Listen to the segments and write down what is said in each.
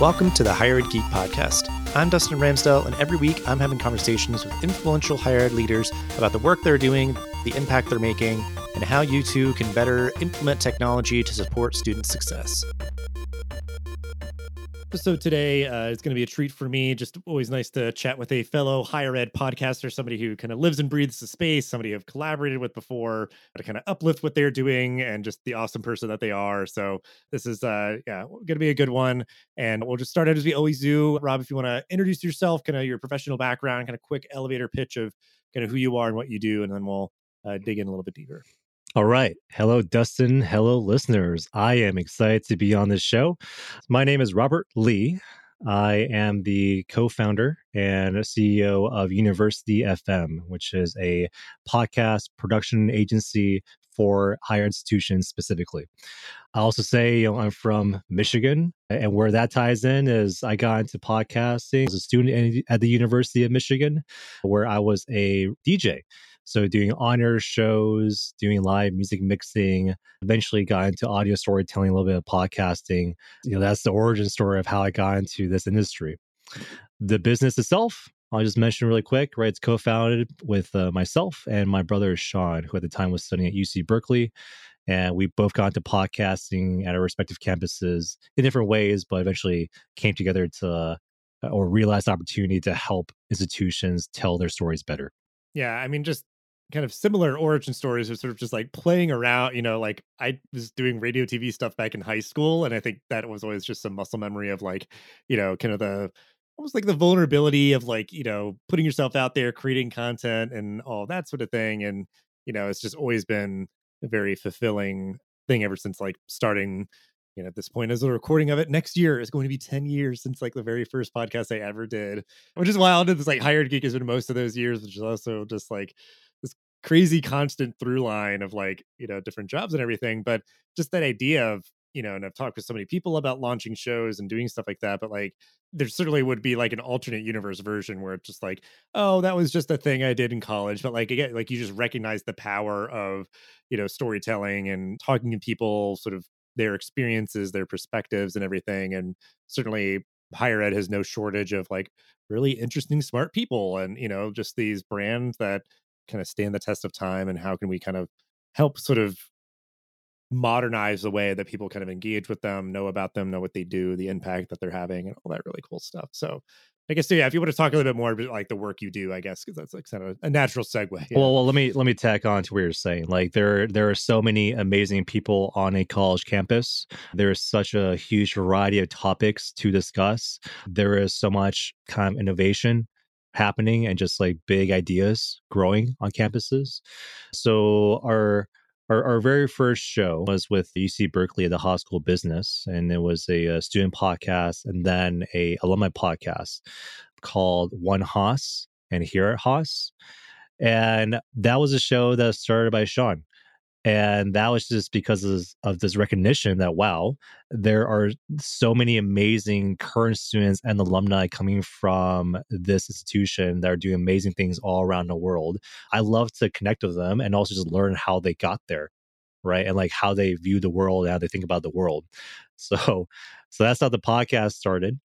Welcome to the Higher Ed Geek Podcast. I'm Dustin Ramsdell, and every week I'm having conversations with influential higher ed leaders about the work they're doing, the impact they're making, and how you too can better implement technology to support student success episode today uh, is going to be a treat for me. Just always nice to chat with a fellow higher ed podcaster, somebody who kind of lives and breathes the space, somebody I've collaborated with before to kind of uplift what they're doing and just the awesome person that they are. So this is, uh, yeah, going to be a good one. And we'll just start out as we always do. Rob, if you want to introduce yourself, kind of your professional background, kind of quick elevator pitch of kind of who you are and what you do, and then we'll uh, dig in a little bit deeper. All right. Hello, Dustin. Hello, listeners. I am excited to be on this show. My name is Robert Li. I am the co founder and CEO of University FM, which is a podcast production agency for higher institutions specifically. I also say you know, I'm from Michigan, and where that ties in is I got into podcasting as a student at the University of Michigan, where I was a DJ. So doing honor shows, doing live music mixing, eventually got into audio storytelling, a little bit of podcasting. You know, that's the origin story of how I got into this industry. The business itself, I'll just mention really quick, right? It's co-founded with uh, myself and my brother Sean, who at the time was studying at UC Berkeley. And we both got into podcasting at our respective campuses in different ways, but eventually came together to uh, or realized opportunity to help institutions tell their stories better. Yeah, I mean, just kind of similar origin stories are sort of just like playing around you know like i was doing radio tv stuff back in high school and i think that was always just some muscle memory of like you know kind of the almost like the vulnerability of like you know putting yourself out there creating content and all that sort of thing and you know it's just always been a very fulfilling thing ever since like starting you know at this point as a recording of it. Next year is going to be 10 years since like the very first podcast i ever did which is wild it's like Higher Ed Geek has been most of those years which is also just like crazy constant through line of like you know different jobs and everything but just that idea of you know and i've talked with so many people about launching shows and doing stuff like that but like there certainly would be like an alternate universe version where it's just like oh that was just a thing i did in college but like again like you just recognize the power of you know storytelling and talking to people sort of their experiences their perspectives and everything and certainly higher ed has no shortage of like really interesting smart people and you know just these brands that kind of stand the test of time and how can we kind of help sort of modernize the way that people kind of engage with them, know about them, know what they do, the impact that they're having, and all that really cool stuff. So, I guess yeah, if you want to talk a little bit more about like the work you do, I guess because that's like kind of a natural segue. Well, well, let me let me tack on to what you're saying. Like there there are so many amazing people on a college campus. There is such a huge variety of topics to discuss. There is so much kind of innovation happening and just like big ideas growing on campuses. So our our, our very first show was with UC Berkeley at the Haas School of Business, and it was a, a student podcast and then a alumni podcast called One Haas and Here at Haas. And that was a show that started by Sean and that was just because of, of, this recognition that wow there are so many amazing current students and alumni coming from this institution that are doing amazing things all around the world. I love to connect with them and also just learn how they got there right and like how they view the world and how they think about the world. So so that's how the podcast started.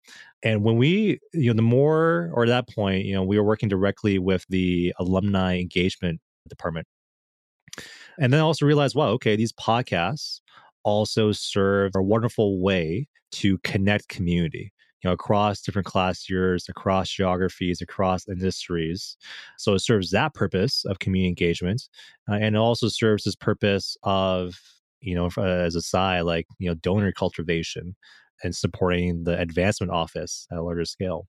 And when we you know the more or that point you know we were working directly with the alumni engagement department and then I also realize, wow, okay, these podcasts also serve a wonderful way to connect community you know across different class years across geographies across industries. So it serves that purpose of community engagement uh, and it also serves this purpose of you know uh, as a side like you know donor cultivation and supporting the advancement office at a larger scale.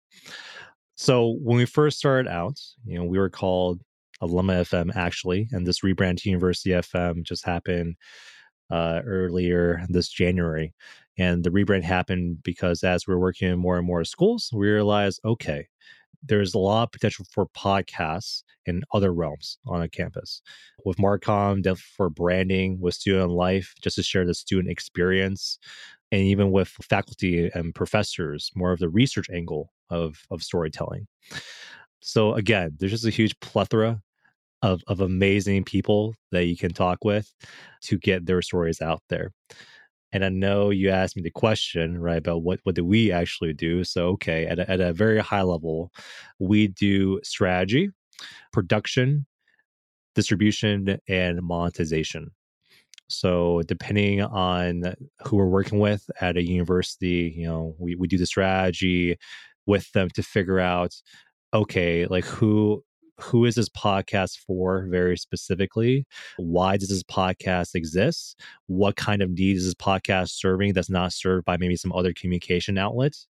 So when we first started out you know we were called Alumni FM actually, and this rebrand to University FM just happened uh, earlier this January. And the rebrand happened because as we're working in more and more schools, we realized okay, there's a lot of potential for podcasts in other realms on a campus. With Marcom, for branding, with student life, just to share the student experience, and even with faculty and professors, more of the research angle of, of storytelling. So again, there's just a huge plethora of, of amazing people that you can talk with to get their stories out there. And I know you asked me the question, right, about what, what do we actually do? So, okay, at a, at a very high level, we do strategy, production, distribution, and monetization. So, depending on who we're working with at a university, you know, we, we do the strategy with them to figure out, okay, like who who is this podcast for very specifically? Why does this podcast exist? What kind of need is this podcast serving that's not served by maybe some other communication outlets?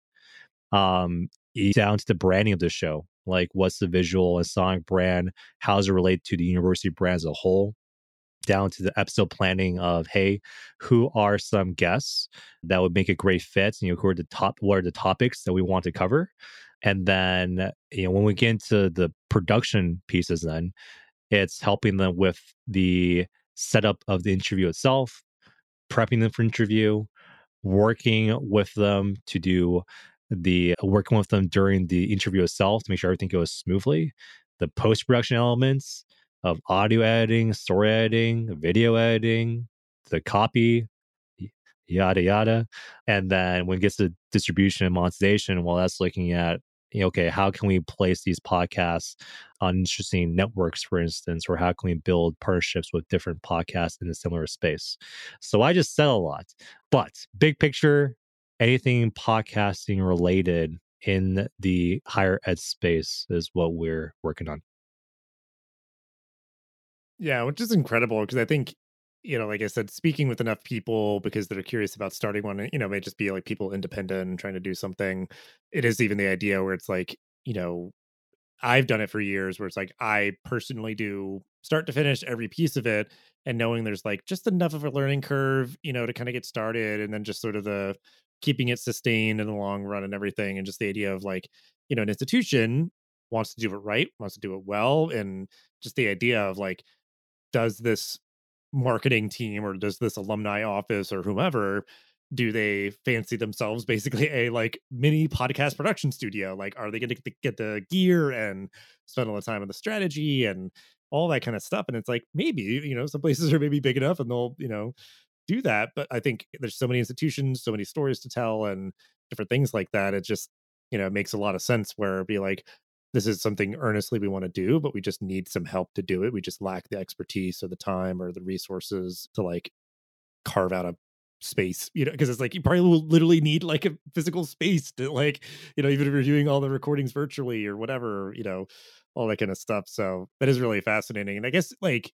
Um, down to the branding of the show. Like, what's the visual and sonic brand? How does it relate to the university brand as a whole? Down to the episode planning of, hey, who are some guests that would make a great fit? And You know, who are the top, what are the topics that we want to cover? And then, you know, when we get into the production pieces, then it's helping them with the setup of the interview itself, prepping them for interview, working with them to do the working with them during the interview itself to make sure everything goes smoothly, the post production elements of audio editing, story editing, video editing, the copy, yada yada. And then when it gets to distribution and monetization, well, that's looking at okay, how can we place these podcasts on interesting networks, for instance, or how can we build partnerships with different podcasts in a similar space? So I just said a lot, but big picture, anything podcasting related in the higher ed space is what we're working on. Yeah, which is incredible because I think you know, like I said, speaking with enough people because they're curious about starting one, you know, may just be like people independent and trying to do something. It is even the idea where it's like, you know, I've done it for years where it's like I personally do start to finish every piece of it and knowing there's like just enough of a learning curve, you know, to kind of get started and then just sort of the keeping it sustained in the long run and everything. And just the idea of like, you know, an institution wants to do it right, wants to do it well. And just the idea of like, does this marketing team or does this alumni office or whomever do they fancy themselves basically a like mini podcast production studio? Like are they going to get the gear and spend all the time on the strategy and all that kind of stuff? And it's like maybe you know some places are maybe big enough and they'll you know do that. But i think there's so many institutions so many stories to tell and different things like that it just you know makes a lot of sense where it'd be like this is something earnestly we want to do, but we just need some help to do it. We just lack the expertise or the time or the resources to like carve out a space, you know, because it's like you probably will literally need like a physical space to like, you know, even if you're doing all the recordings virtually or whatever, you know, all that kind of stuff. So that is really fascinating. And I guess like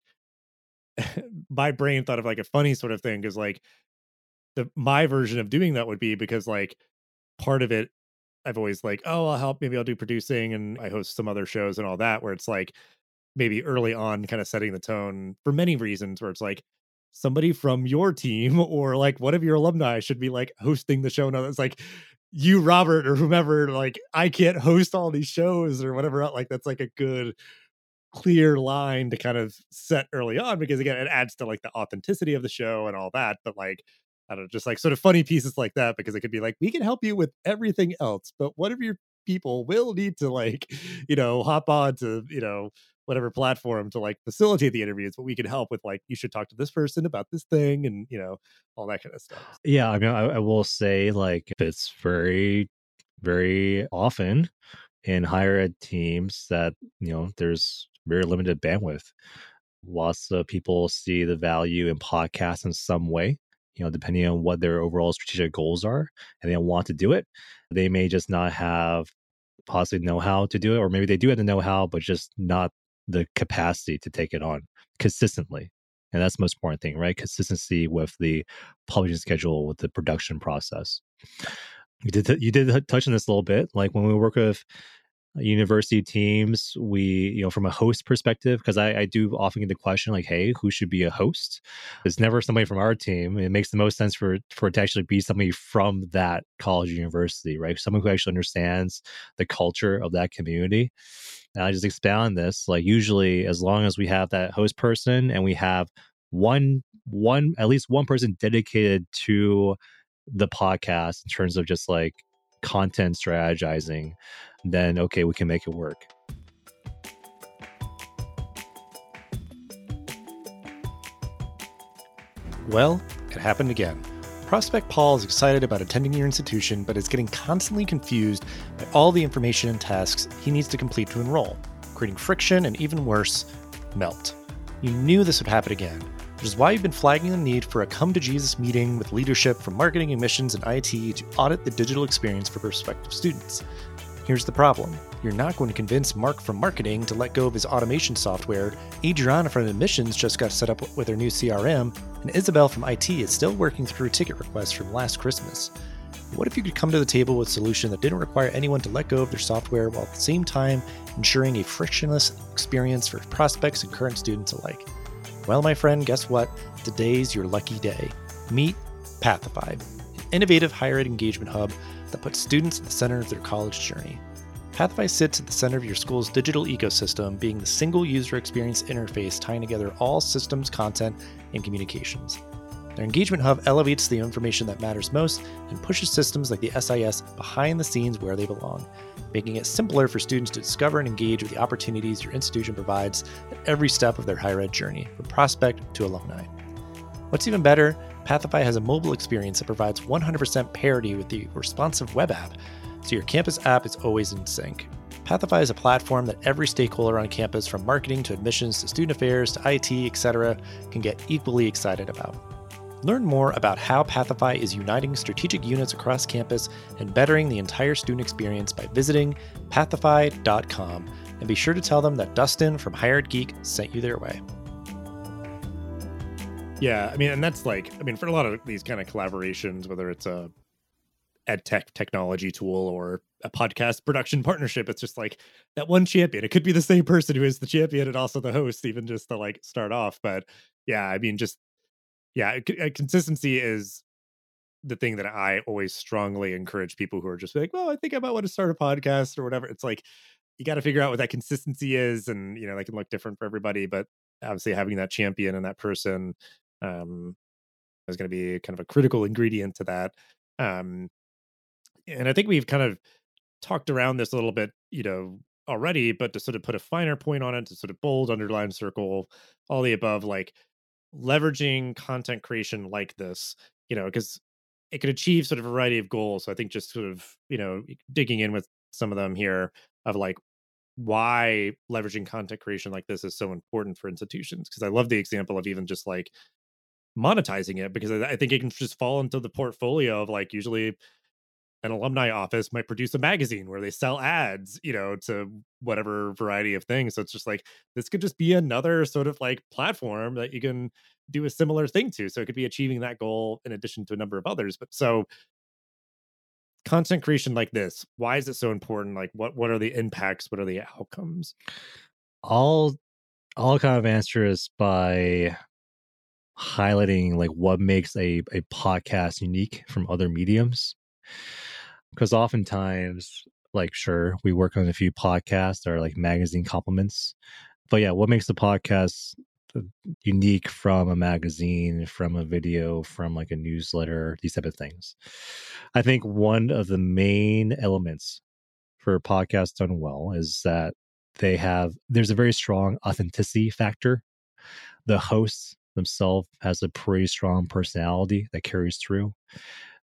my brain thought of like a funny sort of thing because like the my version of doing that would be because like part of it I've always like, oh, I'll help. Maybe I'll do producing and I host some other shows and all that, where it's like maybe early on kind of setting the tone for many reasons, where it's like somebody from your team or like one of your alumni should be like hosting the show. No, it's like you, Robert, or whomever, like I can't host all these shows or whatever. Like that's like a good clear line to kind of set early on because again it adds to like the authenticity of the show and all that but like I don't know, just like sort of funny pieces like that because it could be like, we can help you with everything else, but what if your people will need to like, you know, hop on to, you know, whatever platform to like facilitate the interviews, but we can help with like, you should talk to this person about this thing and, you know, all that kind of stuff. Yeah. I mean, I, I will say like it's very, very often in higher ed teams that, you know, there's very limited bandwidth. Lots of people see the value in podcasts in some way you know, depending on what their overall strategic goals are and they want to do it, they may just not have possibly know how to do it, or maybe they do have the know how, but just not the capacity to take it on consistently. And that's the most important thing, right? Consistency with the publishing schedule, with the production process. You did you did touch on this a little bit, like when we work with university teams we you know from a host perspective because I, I do often get the question like hey who should be a host? It's never somebody from our team it makes the most sense for for it to actually be somebody from that college university right? Someone who actually understands the culture of that community. And i just expand on this like usually as long as we have that host person and we have one one at least one person dedicated to the podcast in terms of just like content strategizing, then okay, we can make it work. Well, it happened again. Prospect Paul is excited about attending your institution, but is getting constantly confused by all the information and tasks he needs to complete to enroll, creating friction and even worse, melt. You knew this would happen again, which is why you've been flagging the need for a come to Jesus meeting with leadership from marketing, admissions, and IT to audit the digital experience for prospective students. Here's the problem you're not going to convince Mark from marketing to let go of his automation software. Adriana from admissions just got set up with her new CRM, and Isabel from IT is still working through ticket requests from last Christmas. What if you could come to the table with a solution that didn't require anyone to let go of their software while at the same time ensuring a frictionless experience for prospects and current students alike? Well, my friend, guess what? Today's your lucky day. Meet Pathify, an innovative higher ed engagement hub that puts students at the center of their college journey. Pathify sits at the center of your school's digital ecosystem, being the single user experience interface tying together all systems, content, and communications. Their engagement hub elevates the information that matters most and pushes systems like the SIS behind the scenes where they belong, making it simpler for students to discover and engage with the opportunities your institution provides at every step of their higher ed journey, from prospect to alumni. What's even better, Pathify has a mobile experience that provides 100% parity with the responsive web app so your campus app is always in sync. Pathify is a platform that every stakeholder on campus, from marketing to admissions to student affairs to IT, etc., can get equally excited about. Learn more about how Pathify is uniting strategic units across campus and bettering the entire student experience by visiting pathify.com and be sure to tell them that Dustin from Higher Ed Geek sent you their way. Yeah, I mean, and that's like, I mean, for a lot of these kind of collaborations, whether it's a ed tech technology tool or a podcast production partnership it's just like that one champion. It could be the same person who is the champion and also the host even just to like start off. But yeah i mean just yeah uh, consistency is the thing that i always strongly encourage people who are just like well i think i might want to start a podcast or whatever. It's like you got to figure out what that consistency is and you know that can look different for everybody but obviously having that champion and that person um is going to be kind of a critical ingredient to that um and I think we've kind of talked around this a little bit, you know, already, but to sort of put a finer point on it, to sort of bold, underline, circle, all the above, like leveraging content creation like this, you know, because it could achieve sort of a variety of goals. So I think just sort of, you know, digging in with some of them here of like why leveraging content creation like this is so important for institutions. Because I love the example of even just like monetizing it because I think it can just fall into the portfolio of like usually an alumni office might produce a magazine where they sell ads, you know, to whatever variety of things. So it's just like this could just be another sort of like platform that you can do a similar thing to. So it could be achieving that goal in addition to a number of others. But so content creation like this, why is it so important? Like what what are the impacts? What are the outcomes? I'll I'll kind of answer this by highlighting like what makes a, a podcast unique from other mediums. Because oftentimes like sure we work on a few podcasts or like magazine compliments but yeah what makes the podcast uh, unique from a magazine from a video from like a newsletter these type of things? I think one of the main elements for a podcast done well is that they have there's a very strong authenticity factor. The hosts themselves has a pretty strong personality that carries through.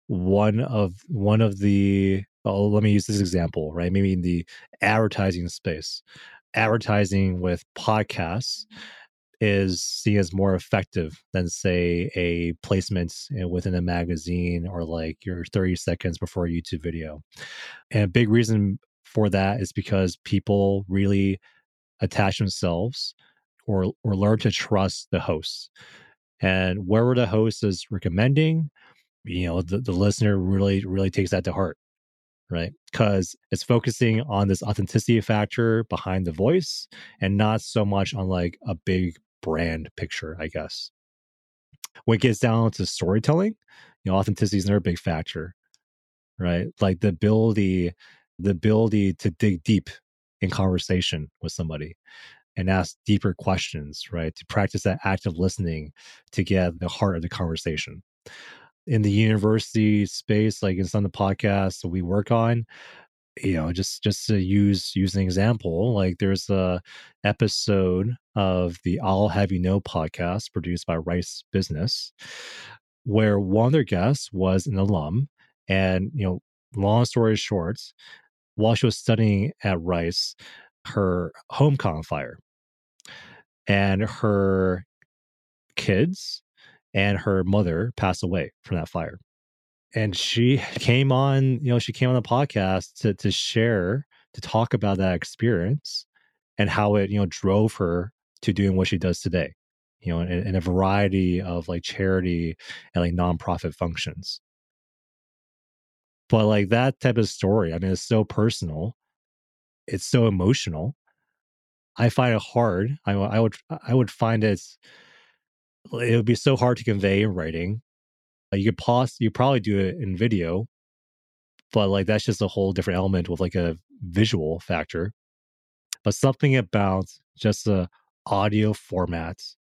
One of one of the oh, let me use this example right? Maybe in the advertising space. Advertising with podcasts is seen as more effective than say a placement eh, within a magazine or like your 30 seconds before a youtube video. And a big reason for that is because people really attach themselves or or learn to trust the hosts. And wherever the host is recommending? You know the, the listener really really takes that to heart right? Because it's focusing on this authenticity factor behind the voice and not so much on like a big brand picture i guess. When it gets down to storytelling you know authenticity is another big factor right? Like the ability the ability to dig deep in conversation with somebody and ask deeper questions right to practice that active listening to get the heart of the conversation in the university space, like it's on the podcast that we work on, you know, just just to use use an example, like there's a episode of the I'll Have You Know podcast produced by Rice Business, where one of their guests was an alum. And, you know, long story short, while she was studying at Rice, her home caught on fire. And her kids and her mother passed away from that fire. And she came on, you know, she came on the podcast to to share, to talk about that experience and how it, you know, drove her to doing what she does today, you know, in, in a variety of like charity and like nonprofit functions. But like that type of story, I mean, it's so personal, it's so emotional. I find it hard. I, I would I would find it's it would be so hard to convey in writing. you could pause, you probably do it in video, but like that's just a whole different element with like a visual factor. But something about just the audio formats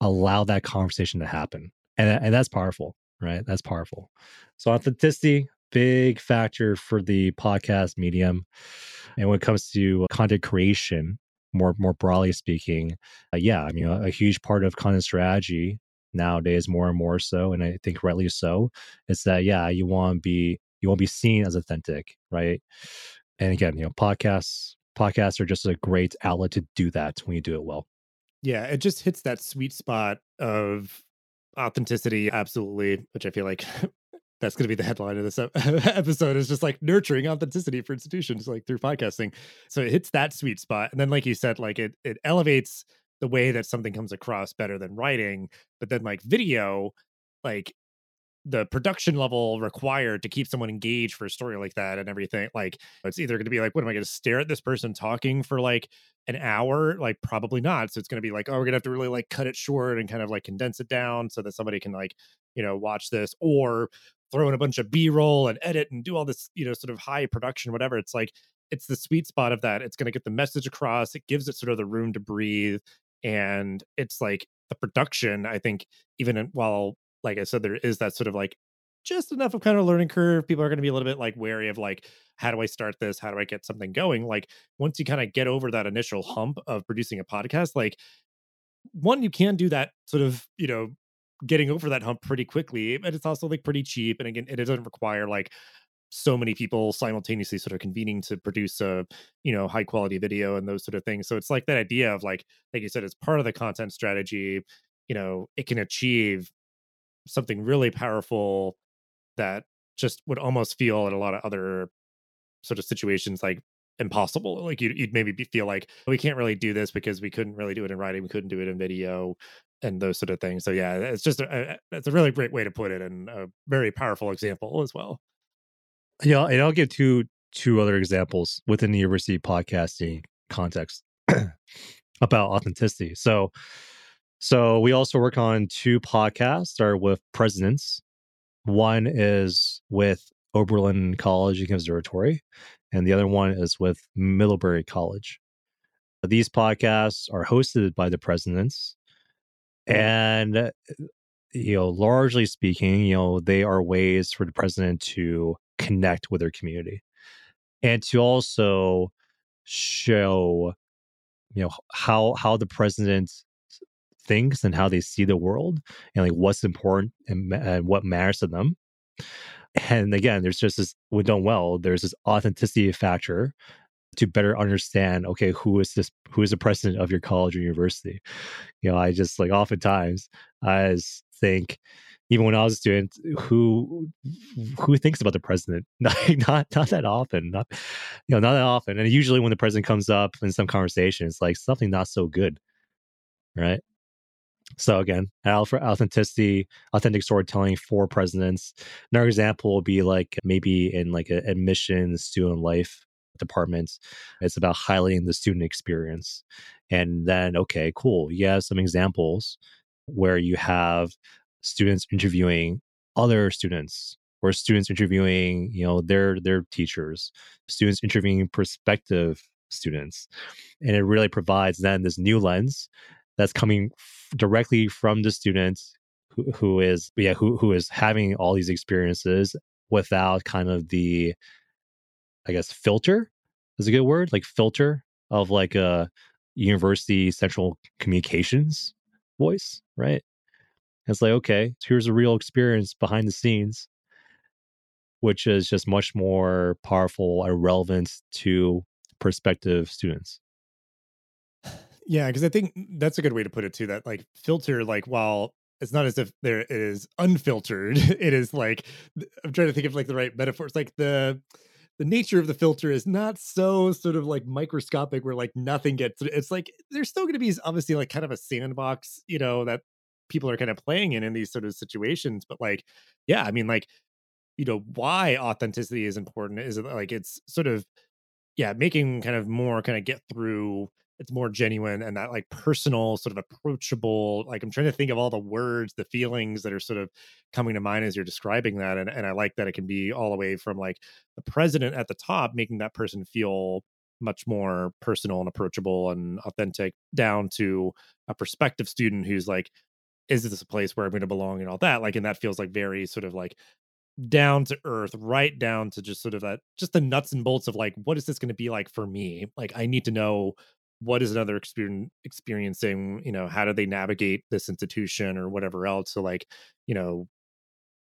allow that conversation to happen, and and that's powerful, right? That's powerful. So authenticity, big factor for the podcast medium, and when it comes to content creation, more more broadly speaking, uh, yeah, I mean a, a, huge part of content strategy nowadays, more and more so, and I think rightly so, is that yeah, you want to be you want to be seen as authentic, right? And again, you know, podcasts podcasts are just a great outlet to do that when you do it well. Yeah, it just hits that sweet spot of authenticity, absolutely, which I feel like that's going to be the headline of this episode is just like nurturing authenticity for institutions like through podcasting. So it hits that sweet spot and then like you said like it it elevates the way that something comes across better than writing but then like video like the production level required to keep someone engaged for a story like that and everything like it's either going to be like what am i going to stare at this person talking for like an hour? Like probably not. So it's going to be like oh we're going to have to really like cut it short and kind of like condense it down so that somebody can like you know watch this or throw in a bunch of b-roll and edit and do all this you know sort of high production whatever it's like it's the sweet spot of that it's going to get the message across it gives it sort of the room to breathe and it's like the production i think even in, while like I said, there is that sort of like just enough of kind of learning curve. People are going to be a little bit like wary of like, how do I start this? How do I get something going? Like once you kind of get over that initial hump of producing a podcast, like one, you can do that sort of, you know, getting over that hump pretty quickly, but it's also like pretty cheap. And again, it doesn't require like so many people simultaneously sort of convening to produce a you know high quality video and those sort of things so it's like that idea of like like you said it's part of the content strategy you know it can achieve something really powerful that just would almost feel in a lot of other sort of situations like impossible. Like you'd, you'd maybe be, feel like we can't really do this because we couldn't really do it in writing, we couldn't do it in video, and those sort of things. So yeah, it's just a, it's a really great way to put it and a very powerful example as well. Yeah, and I'll give two two other examples within the university podcasting context about authenticity. So so we also work on two podcasts are with presidents. One is with Oberlin College and Conservatory, and the other one is with Middlebury College. These podcasts are hosted by the presidents, and uh, you know, largely speaking, you know, they are ways for the president to connect with their community and to also show you know how how the president thinks and how they see the world and like what's important and, and what matters to them. And again, there's just this, when done well, there's this authenticity factor to better understand, okay, who is this, who is the president of your college or university? You know, I just like oftentimes I think, even when I was a student, who who thinks about the president? Not not not that often. Not you know, not that often. And usually when the president comes up in some conversation, it's like something not so good. Right. So again, authenticity, authentic storytelling for presidents. Another example will be like maybe in like an admissions student life department. It's about highlighting the student experience. And then, okay, cool. You have some examples where you have students interviewing other students or students interviewing, you know, their their teachers, students interviewing prospective students. And it really provides then this new lens that's coming directly from the student who, who is yeah who who is having all these experiences without kind of the I guess filter is a good word like filter of like a university central communications voice right It's like, okay, here's a real experience behind the scenes, which is just much more powerful and relevant to prospective students. Yeah, because I think that's a good way to put it too. That like filter, like while it's not as if there is unfiltered, it is like I'm trying to think of like the right metaphors. Like the the nature of the filter is not so sort of like microscopic where like nothing gets it's like there's still going to be obviously like kind of a sandbox you know that people are kind of playing in in these sort of situations but like yeah i mean like you know why authenticity is important is like it's sort of yeah making kind of more kind of get through it's more genuine and that like personal sort of approachable like i'm trying to think of all the words the feelings that are sort of coming to mind as you're describing that and, and i like that it can be all the way from like the president at the top making that person feel much more personal and approachable and authentic down to a prospective student who's like is this a place where i'm going to belong and all that like and that feels like very sort of like down to earth, right down to just sort of that, just the nuts and bolts of like, what is this going to be like for me? Like, I need to know what is another experience experiencing you know how do they navigate this institution or whatever else? So like you know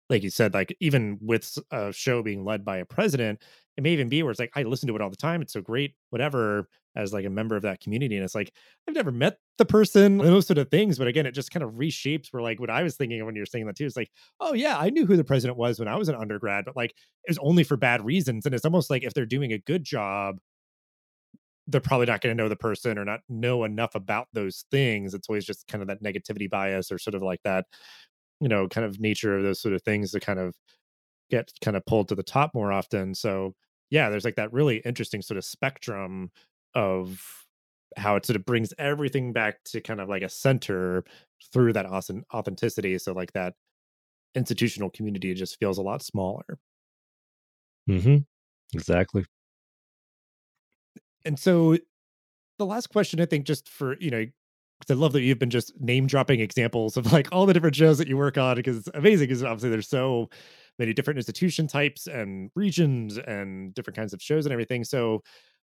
like you said like even with a show being led by a president it may even be where it's like i listen to it all the time. It's so great whatever as like a member of that community and it's like i've never met the person those sort of things but again it just kind of reshapes where like what i was thinking when you're saying that too it's like oh yeah i knew who the president was when i was an undergrad but like it was only for bad reasons and it's almost like if they're doing a good job they're probably not going to know the person or not know enough about those things. It's always just kind of that negativity bias or sort of like that, you know, kind of nature of those sort of things to kind of get kind of pulled to the top more often. So yeah, there's like that really interesting sort of spectrum of how it sort of brings everything back to kind of like a center through that awesome authenticity. So like that institutional community just feels a lot smaller. Mm-hmm. Exactly and so the last question, I think, just for, you know, because I love that you've been just name dropping examples of like all the different shows that you work on because it's amazing because obviously there's so many different institution types and regions and different kinds of shows and everything. So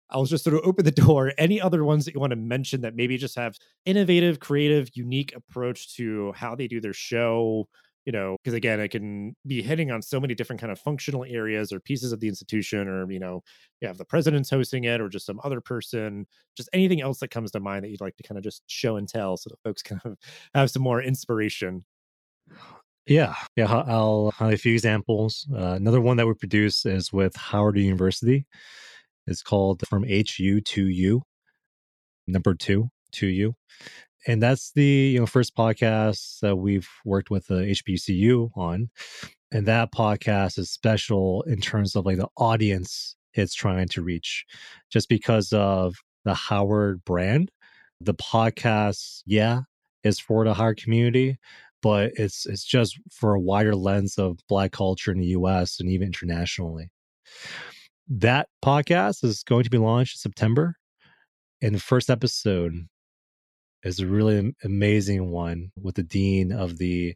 I'll just sort of open the door. Any other ones that you want to mention that maybe just have innovative, creative, unique approach to how they do their show? You know because again it can be hitting on so many different kind of functional areas or pieces of the institution or you know you have the president's hosting it or just some other person just anything else that comes to mind that you'd like to kind of just show and tell so that folks kind of have some more inspiration. Yeah yeah i'll have a few examples. Uh, another one that we produce is with howard university. It's called from hu to u. Number two to you and that's the you know first podcast that we've worked with the HBCU on, and that podcast is special in terms of like the audience it's trying to reach, just because of the Howard brand. The podcast, yeah, is for the Howard community, but it's it's just for a wider lens of Black culture in the U.S. and even internationally. That podcast is going to be launched in September. In the first episode, is a really amazing one with the dean of the,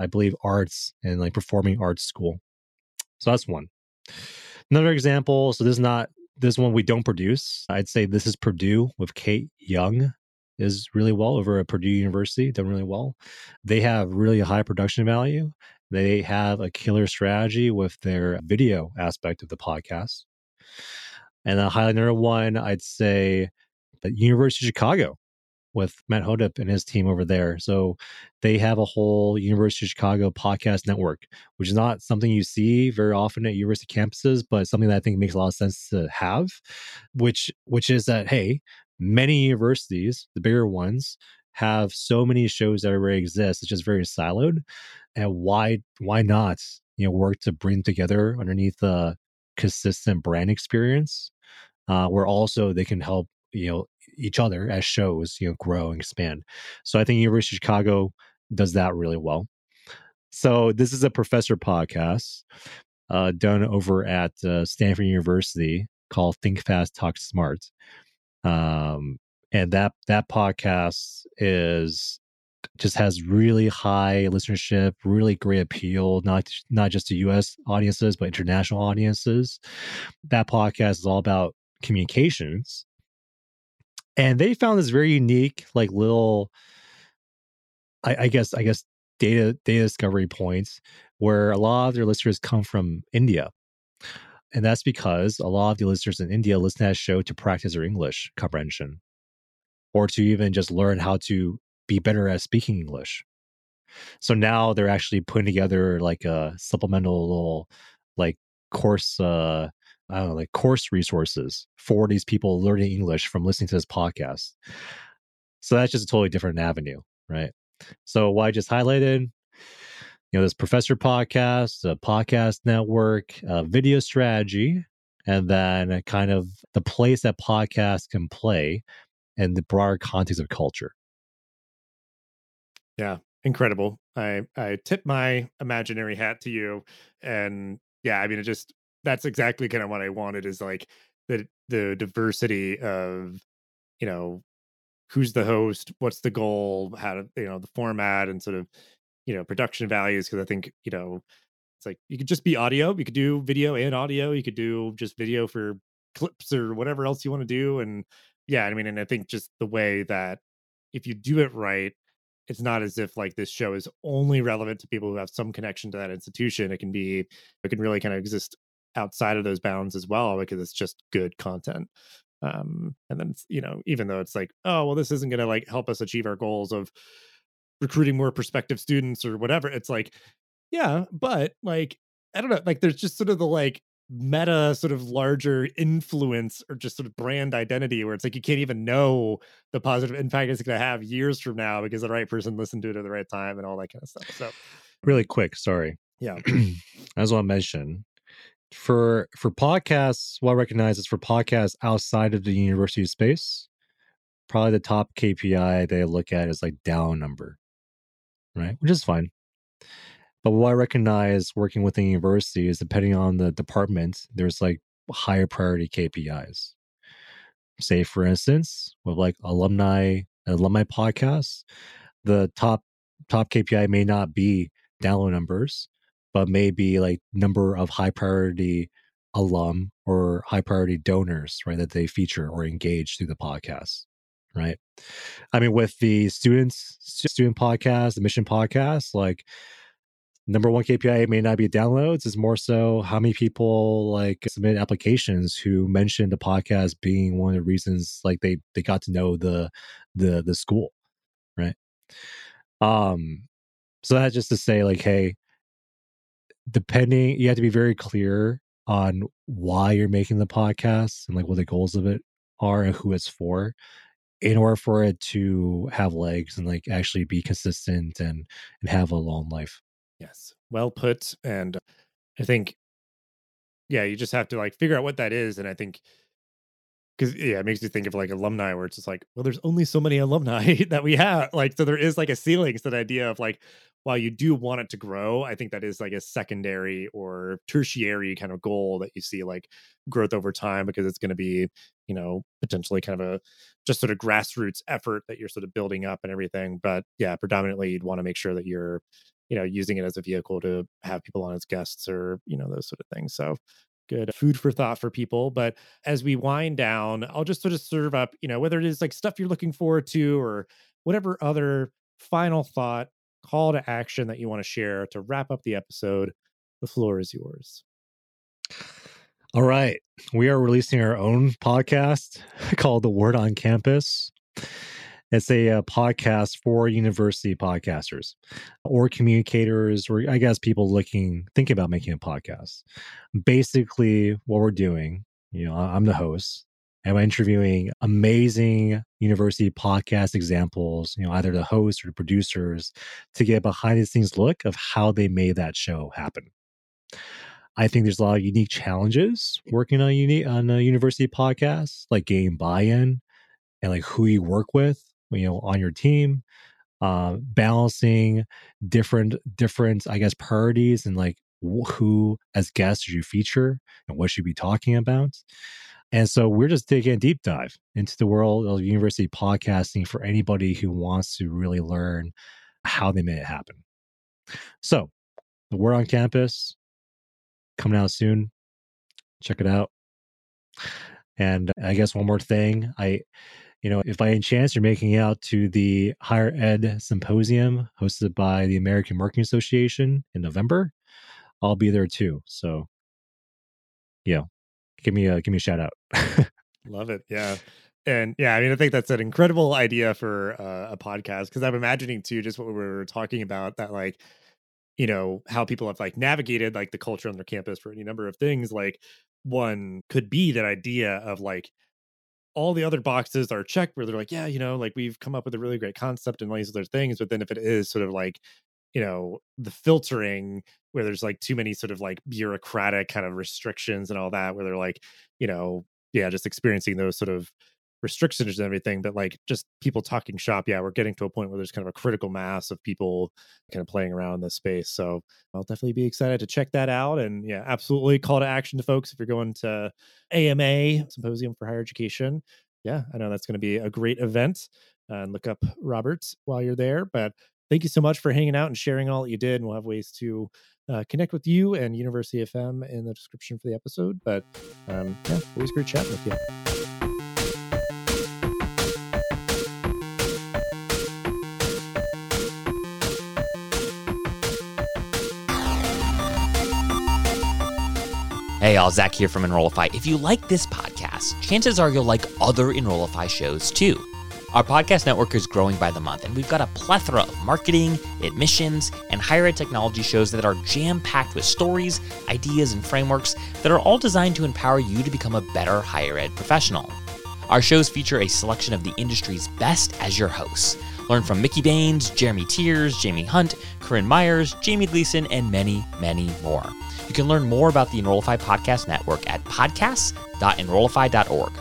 I believe, arts and like performing arts school. So that's one. Another example. So this is not this one we don't produce. I'd say this is Purdue with Kate Young is really well over at Purdue University, done really well. They have really high production value. They have a killer strategy with their video aspect of the podcast. And a highlight number one, I'd say at University of Chicago with Matt Hodapp and his team over there. So they have a whole University of Chicago podcast network, which is not something you see very often at university campuses, but something that I think makes a lot of sense to have. Which which is that hey, many universities, the bigger ones, have so many shows that already exist. It's just very siloed, and why why not you know work to bring together underneath a consistent brand experience, uh, where also they can help you know each other as shows you know grow and expand so i think university of chicago does that really well so this is a professor podcast uh, done over at uh, stanford university called think fast talk smart um, and that that podcast is just has really high listenership, really great appeal, not not just to U.S. audiences but international audiences. That podcast is all about communications, and they found this very unique like little I, I, guess i guess data data discovery points where a lot of their listeners come from India. And that's because a lot of the listeners in India listen to that show to practice their English comprehension or to even just learn how to be better at speaking English. So now they're actually putting together like a supplemental little like course uh I don't know, like course resources for these people learning English from listening to this podcast. So that's just a totally different avenue, right? So what I just highlighted, you know, this professor podcast, a podcast network, a video strategy, and then kind of the place that podcasts can play in the broader context of culture. Yeah, incredible. I I tip my imaginary hat to you, and yeah, I mean, it just that's exactly kind of what I wanted is like the the diversity of you know who's the host, what's the goal, how to you know the format and sort of you know production values because I think you know it's like you could just be audio, you could do video and audio, you could do just video for clips or whatever else you want to do and yeah, I mean and I think just the way that if you do it right it's not as if like this show is only relevant to people who have some connection to that institution. It can be, it can really kind of exist outside of those bounds as well because it's just good content. Um, and then you know, even though it's like, oh well, this isn't going to like help us achieve our goals of recruiting more prospective students or whatever. It's like, yeah, but like I don't know, like there's just sort of the like meta sort of larger influence or just sort of brand identity where it's like you can't even know the positive impact it's going to have years from now because the right person listened to it at the right time and all that kind of stuff so really quick sorry yeah want to mention for for podcasts what i recognize is for podcasts outside of the university space probably the top kpi they look at is like down number right which is fine but what I recognize working with the university is depending on the department, there's like higher priority KPIs. Say, for instance, with like alumni alumni podcasts, the top top KPI may not be download numbers, but maybe like number of high priority alum or high priority donors, right, that they feature or engage through the podcast, right? I mean, with the students, student podcast, the mission podcast, like number one KPI may not be downloads, is more so how many people like submit applications who mentioned the podcast being one of the reasons like they they got to know the the the school, right? Um, so that's just to say like, hey, depending, you have to be very clear on why you're making the podcast and like what the goals of it are and who it's for in order for it to have legs and like actually be consistent and and have a long life Yes. Well put. And I think, yeah, you just have to like figure out what that is. And I think, because yeah, it makes you think of like alumni where it's just like, well, there's only so many alumni that we have. Like, so there is like a ceiling. So the idea of like, while you do want it to grow, I think that is like a secondary or tertiary kind of goal that you see like growth over time because it's going to be, you know, potentially kind of a just sort of grassroots effort that you're sort of building up and everything. But yeah, predominantly you'd want to make sure that you're you know using it as a vehicle to have people on as guests or you know those sort of things so good food for thought for people but as we wind down i'll just sort of serve up you know whether it is like stuff you're looking forward to or whatever other final thought call to action that you want to share to wrap up the episode the floor is yours. All right. We are releasing our own podcast called the word on campus it's a, a, uh, podcast for university podcasters or communicators, or I guess people looking, thinking about making a podcast. Basically, what we're doing, you know, I'm the host. And I'm interviewing amazing university podcast examples, you know, either the hosts or the producers to get behind the scenes look of how they made that show happen. I think there's a lot of unique challenges working on uni- on a university podcast, like getting buy-in and like who you work with you know on your team uh balancing different different i guess priorities and like who as guests you feature and what should be talking about. And so we're just taking a deep dive into the world of university podcasting for anybody who wants to really learn how they made it happen. So the word on campus coming out soon. Check it out. And i guess one more thing i you know, if by any chance you're making out to the Higher Ed Symposium hosted by the American Marketing Association in November, I'll be there too. So, yeah, give me a give me a shout out. Love it. Yeah. And yeah, I mean, I think that's an incredible idea for uh, a podcast because I'm imagining too, just what we were talking about that, like, you know, how people have like navigated like the culture on their campus for any number of things. Like, one could be that idea of like, all the other boxes are checked where they're like, yeah, you know, like we've come up with a really great concept and all these other things. But then if it is sort of like, you know, the filtering where there's like too many sort of like bureaucratic kind of restrictions and all that, where they're like, you know, yeah, just experiencing those sort of restrictions and everything, but like just people talking shop. Yeah, we're getting to a point where there's kind of a critical mass of people kind of playing around in this space. So I'll definitely be excited to check that out. And yeah, absolutely call to action to folks if you're going to AMA Symposium for Higher Education. Yeah, I know that's going to be a great event. Uh, and look up Roberts while you're there. But thank you so much for hanging out and sharing all that you did. And we'll have ways to uh, connect with you and University FM in the description for the episode. But um, yeah, always great chatting with you. Hey, all, Zach here from Enrollify. If you like this podcast, chances are you'll like other Enrollify shows too. Our podcast network is growing by the month, and we've got a plethora of marketing, admissions, and higher ed technology shows that are jam packed with stories, ideas, and frameworks that are all designed to empower you to become a better higher ed professional. Our shows feature a selection of the industry's best as your hosts. Learn from Mickey Baines, Jeremy Tiers, Jaime Hunt, Corinne Myers, Jamie Gleason, and many, many more. You can learn more about the Enrollify Podcast Network at podcasts.enrollify.org.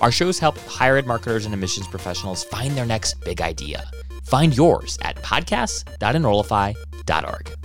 Our shows help higher ed marketers and admissions professionals find their next big idea. Find yours at podcasts.enrollify.org.